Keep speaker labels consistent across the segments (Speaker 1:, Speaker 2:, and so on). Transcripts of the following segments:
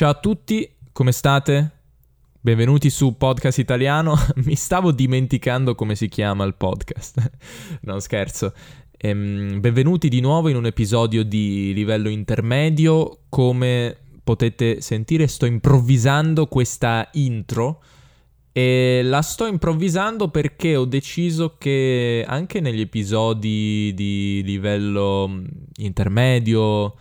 Speaker 1: Ciao a tutti, come state? Benvenuti su Podcast Italiano. Mi stavo dimenticando come si chiama il podcast. no, scherzo. Ehm, benvenuti di nuovo in un episodio di livello intermedio. Come potete sentire, sto improvvisando questa intro. E la sto improvvisando perché ho deciso che anche negli episodi di livello mm, intermedio,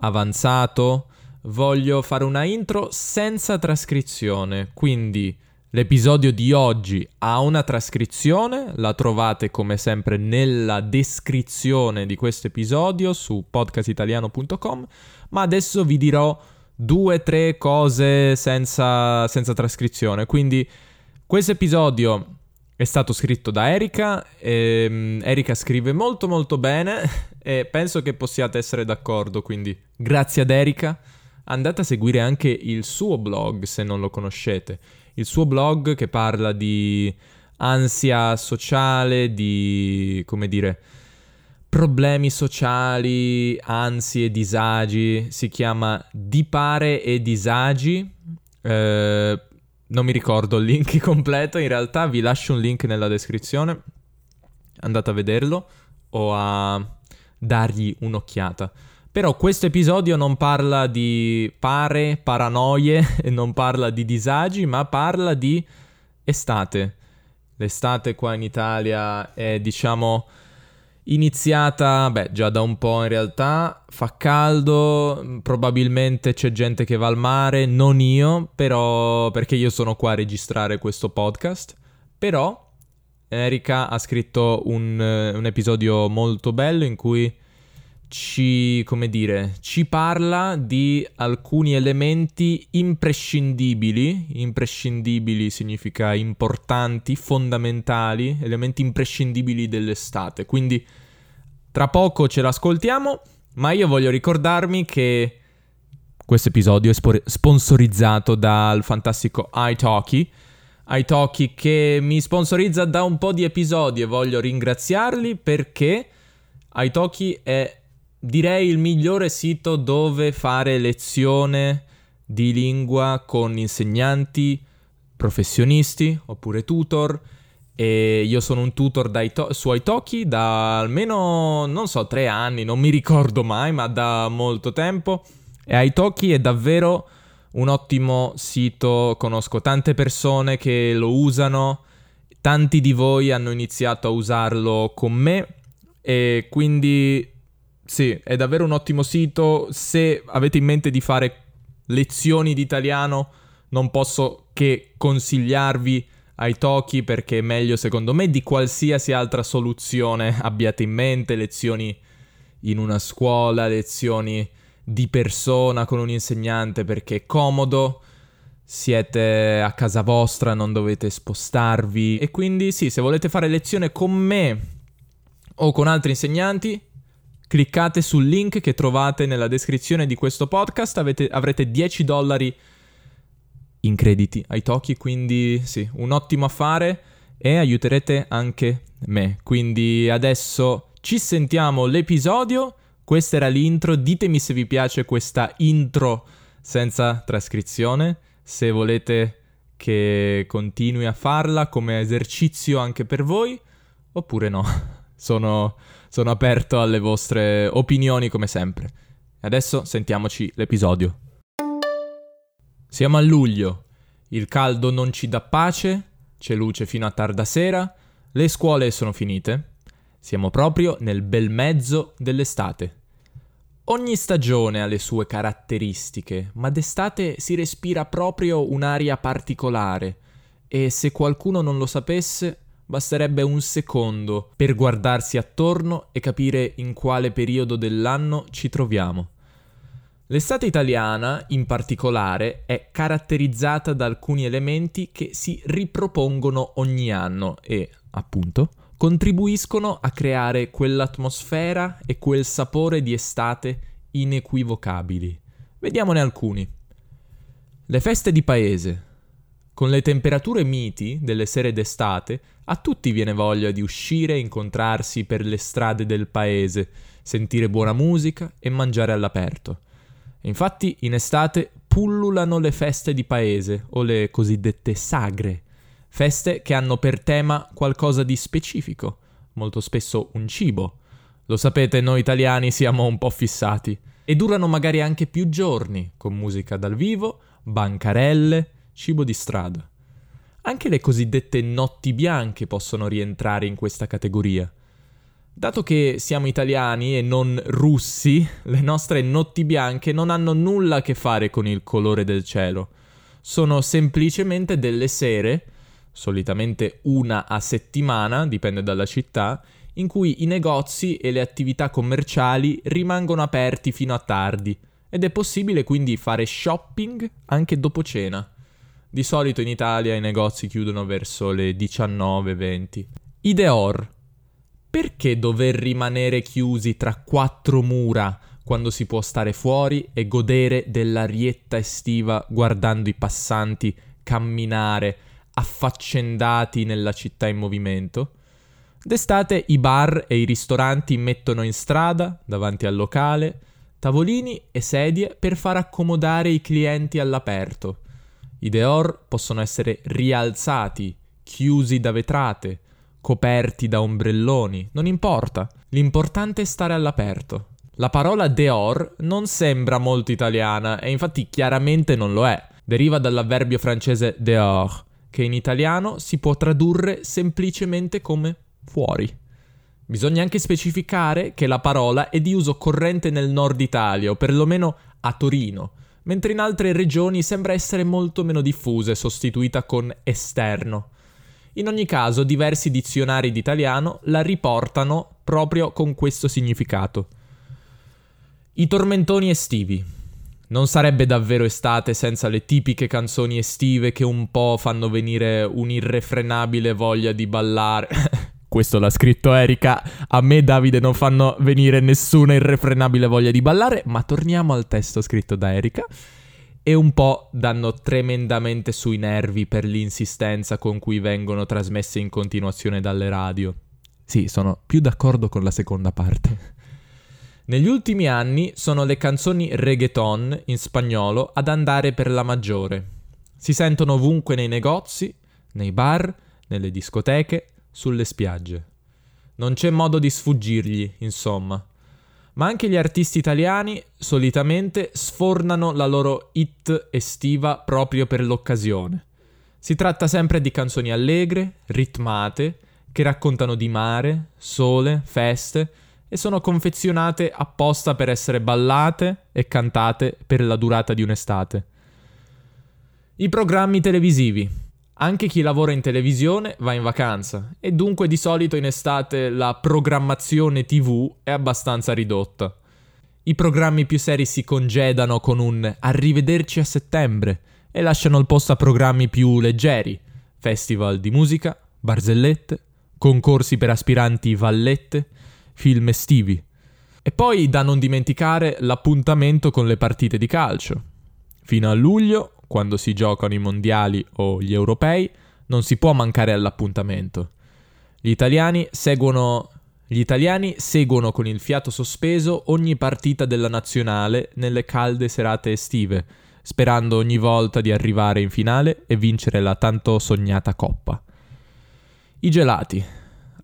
Speaker 1: avanzato, voglio fare una intro senza trascrizione. Quindi l'episodio di oggi ha una trascrizione, la trovate come sempre nella descrizione di questo episodio su podcastitaliano.com, ma adesso vi dirò due o tre cose senza, senza trascrizione. Quindi questo episodio è stato scritto da Erika. E, um, Erika scrive molto molto bene e penso che possiate essere d'accordo, quindi grazie ad Erika. Andate a seguire anche il suo blog se non lo conoscete. Il suo blog che parla di ansia sociale, di come dire problemi sociali, ansie, disagi, si chiama Dipare e Disagi. Eh, non mi ricordo il link completo, in realtà vi lascio un link nella descrizione. Andate a vederlo o a dargli un'occhiata. Però questo episodio non parla di pare, paranoie, non parla di disagi, ma parla di estate. L'estate qua in Italia è, diciamo, iniziata, beh, già da un po' in realtà, fa caldo, probabilmente c'è gente che va al mare, non io, però perché io sono qua a registrare questo podcast, però Erika ha scritto un, un episodio molto bello in cui ci, come dire, ci parla di alcuni elementi imprescindibili, imprescindibili significa importanti, fondamentali, elementi imprescindibili dell'estate. Quindi tra poco ce l'ascoltiamo, ma io voglio ricordarmi che questo episodio è spo- sponsorizzato dal fantastico iTalki. iTalki che mi sponsorizza da un po' di episodi e voglio ringraziarli perché iTalki è direi il migliore sito dove fare lezione di lingua con insegnanti, professionisti oppure tutor. E io sono un tutor to- su Italki da almeno, non so, tre anni, non mi ricordo mai, ma da molto tempo. E Italki è davvero un ottimo sito, conosco tante persone che lo usano, tanti di voi hanno iniziato a usarlo con me e quindi sì, è davvero un ottimo sito. Se avete in mente di fare lezioni di italiano, non posso che consigliarvi ai Toki perché è meglio secondo me di qualsiasi altra soluzione abbiate in mente, lezioni in una scuola, lezioni di persona con un insegnante perché è comodo, siete a casa vostra, non dovete spostarvi. E quindi sì, se volete fare lezione con me o con altri insegnanti, cliccate sul link che trovate nella descrizione di questo podcast, avete, avrete 10 dollari in crediti ai Toki, quindi sì, un ottimo affare e aiuterete anche me. Quindi adesso ci sentiamo l'episodio, questa era l'intro, ditemi se vi piace questa intro senza trascrizione, se volete che continui a farla come esercizio anche per voi, oppure no. Sono sono aperto alle vostre opinioni come sempre. Adesso sentiamoci l'episodio. Siamo a luglio, il caldo non ci dà pace, c'è luce fino a tarda sera, le scuole sono finite, siamo proprio nel bel mezzo dell'estate. Ogni stagione ha le sue caratteristiche, ma d'estate si respira proprio un'aria particolare e se qualcuno non lo sapesse, Basterebbe un secondo per guardarsi attorno e capire in quale periodo dell'anno ci troviamo. L'estate italiana, in particolare, è caratterizzata da alcuni elementi che si ripropongono ogni anno e, appunto, contribuiscono a creare quell'atmosfera e quel sapore di estate inequivocabili. Vediamone alcuni. Le feste di paese, con le temperature miti delle sere d'estate, a tutti viene voglia di uscire e incontrarsi per le strade del paese, sentire buona musica e mangiare all'aperto. Infatti in estate pullulano le feste di paese o le cosiddette sagre, feste che hanno per tema qualcosa di specifico, molto spesso un cibo. Lo sapete, noi italiani siamo un po' fissati e durano magari anche più giorni, con musica dal vivo, bancarelle, cibo di strada. Anche le cosiddette notti bianche possono rientrare in questa categoria. Dato che siamo italiani e non russi, le nostre notti bianche non hanno nulla a che fare con il colore del cielo. Sono semplicemente delle sere, solitamente una a settimana, dipende dalla città, in cui i negozi e le attività commerciali rimangono aperti fino a tardi ed è possibile quindi fare shopping anche dopo cena. Di solito in Italia i negozi chiudono verso le 19-20. Ideor. Perché dover rimanere chiusi tra quattro mura quando si può stare fuori e godere dell'arietta estiva guardando i passanti camminare affaccendati nella città in movimento? D'estate i bar e i ristoranti mettono in strada, davanti al locale, tavolini e sedie per far accomodare i clienti all'aperto. I deor possono essere rialzati, chiusi da vetrate, coperti da ombrelloni, non importa. L'importante è stare all'aperto. La parola deor non sembra molto italiana e infatti chiaramente non lo è. Deriva dall'avverbio francese dehors, che in italiano si può tradurre semplicemente come fuori. Bisogna anche specificare che la parola è di uso corrente nel nord Italia, o perlomeno a Torino, mentre in altre regioni sembra essere molto meno diffusa e sostituita con esterno. In ogni caso, diversi dizionari d'italiano la riportano proprio con questo significato. I tormentoni estivi. Non sarebbe davvero estate senza le tipiche canzoni estive che un po' fanno venire un'irrefrenabile voglia di ballare. Questo l'ha scritto Erika. A me, Davide, non fanno venire nessuna irrefrenabile voglia di ballare. Ma torniamo al testo scritto da Erika. E un po' danno tremendamente sui nervi per l'insistenza con cui vengono trasmesse in continuazione dalle radio. Sì, sono più d'accordo con la seconda parte. Negli ultimi anni sono le canzoni reggaeton in spagnolo ad andare per la maggiore. Si sentono ovunque nei negozi, nei bar, nelle discoteche, sulle spiagge. Non c'è modo di sfuggirgli, insomma. Ma anche gli artisti italiani solitamente sfornano la loro hit estiva proprio per l'occasione. Si tratta sempre di canzoni allegre, ritmate, che raccontano di mare, sole, feste e sono confezionate apposta per essere ballate e cantate per la durata di un'estate. I programmi televisivi, anche chi lavora in televisione va in vacanza e dunque di solito in estate la programmazione TV è abbastanza ridotta. I programmi più seri si congedano con un arrivederci a settembre e lasciano il posto a programmi più leggeri, festival di musica, barzellette, concorsi per aspiranti vallette, film estivi. E poi da non dimenticare l'appuntamento con le partite di calcio. Fino a luglio quando si giocano i mondiali o gli europei, non si può mancare all'appuntamento. Gli italiani seguono gli italiani seguono con il fiato sospeso ogni partita della nazionale nelle calde serate estive, sperando ogni volta di arrivare in finale e vincere la tanto sognata coppa. I gelati.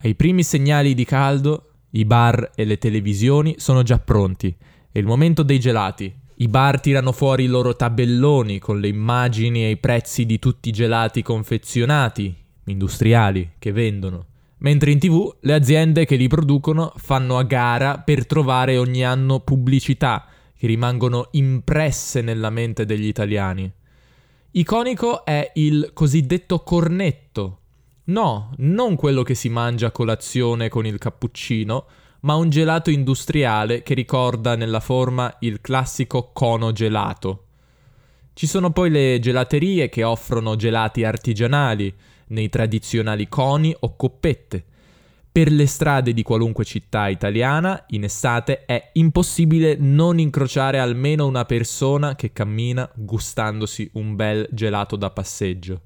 Speaker 1: Ai primi segnali di caldo, i bar e le televisioni sono già pronti. È il momento dei gelati, i bar tirano fuori i loro tabelloni con le immagini e i prezzi di tutti i gelati confezionati, industriali, che vendono. Mentre in tv le aziende che li producono fanno a gara per trovare ogni anno pubblicità che rimangono impresse nella mente degli italiani. Iconico è il cosiddetto cornetto. No, non quello che si mangia a colazione con il cappuccino, ma un gelato industriale che ricorda nella forma il classico cono gelato. Ci sono poi le gelaterie che offrono gelati artigianali nei tradizionali coni o coppette. Per le strade di qualunque città italiana, in estate è impossibile non incrociare almeno una persona che cammina gustandosi un bel gelato da passeggio.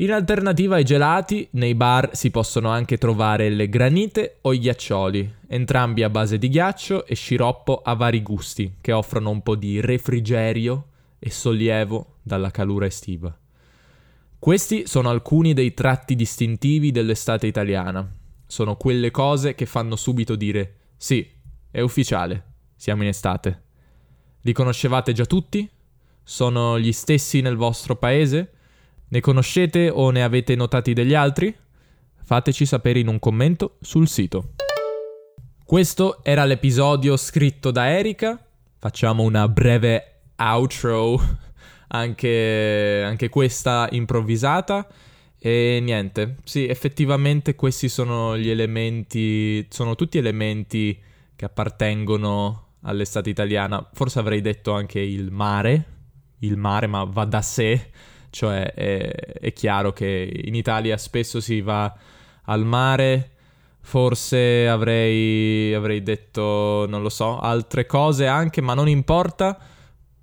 Speaker 1: In alternativa ai gelati, nei bar si possono anche trovare le granite o i ghiaccioli, entrambi a base di ghiaccio e sciroppo a vari gusti, che offrono un po' di refrigerio e sollievo dalla calura estiva. Questi sono alcuni dei tratti distintivi dell'estate italiana. Sono quelle cose che fanno subito dire sì, è ufficiale, siamo in estate. Li conoscevate già tutti? Sono gli stessi nel vostro paese? Ne conoscete o ne avete notati degli altri? Fateci sapere in un commento sul sito. Questo era l'episodio scritto da Erika. Facciamo una breve outro, anche, anche questa improvvisata. E niente, sì, effettivamente questi sono gli elementi, sono tutti elementi che appartengono all'estate italiana. Forse avrei detto anche il mare, il mare, ma va da sé, cioè è, è chiaro che in Italia spesso si va al mare, forse avrei, avrei detto, non lo so, altre cose anche, ma non importa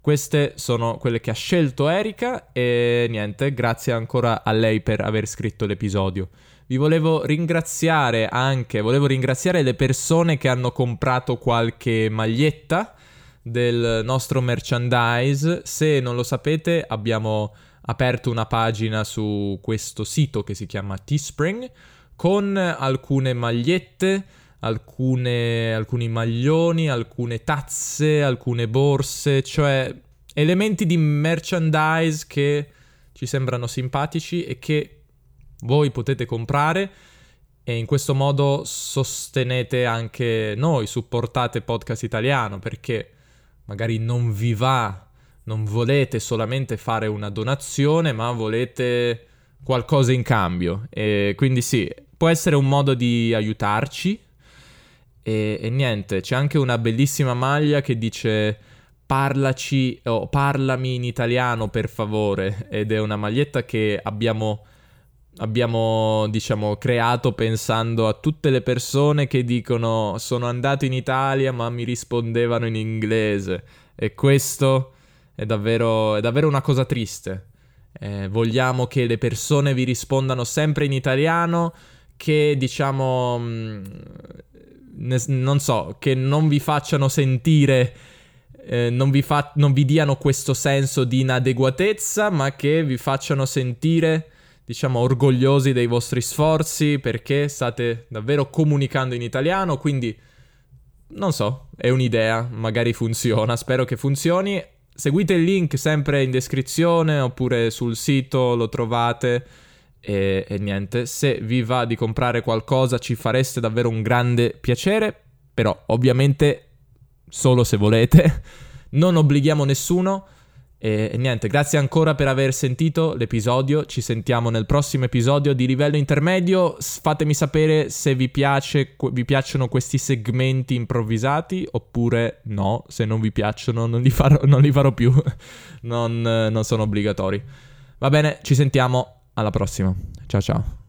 Speaker 1: queste sono quelle che ha scelto Erika e niente, grazie ancora a lei per aver scritto l'episodio. Vi volevo ringraziare anche, volevo ringraziare le persone che hanno comprato qualche maglietta del nostro merchandise. Se non lo sapete, abbiamo aperto una pagina su questo sito che si chiama Teespring con alcune magliette alcune, alcuni maglioni, alcune tazze, alcune borse, cioè elementi di merchandise che ci sembrano simpatici e che voi potete comprare e in questo modo sostenete anche noi, supportate podcast italiano perché magari non vi va, non volete solamente fare una donazione, ma volete qualcosa in cambio. E quindi sì, può essere un modo di aiutarci. E, e niente, c'è anche una bellissima maglia che dice parlaci o oh, parlami in italiano per favore ed è una maglietta che abbiamo abbiamo diciamo creato pensando a tutte le persone che dicono sono andato in Italia ma mi rispondevano in inglese e questo è davvero, è davvero una cosa triste eh, vogliamo che le persone vi rispondano sempre in italiano che diciamo mm, ne, non so, che non vi facciano sentire, eh, non, vi fa- non vi diano questo senso di inadeguatezza, ma che vi facciano sentire, diciamo, orgogliosi dei vostri sforzi perché state davvero comunicando in italiano, quindi non so, è un'idea, magari funziona, spero che funzioni. Seguite il link sempre in descrizione oppure sul sito, lo trovate. E, e, niente, se vi va di comprare qualcosa ci fareste davvero un grande piacere, però ovviamente solo se volete, non obblighiamo nessuno. E, e niente, grazie ancora per aver sentito l'episodio, ci sentiamo nel prossimo episodio di livello intermedio, fatemi sapere se vi, piace, vi piacciono questi segmenti improvvisati oppure no, se non vi piacciono non li farò, non li farò più, non, non sono obbligatori. Va bene, ci sentiamo alla prossima. Ciao ciao.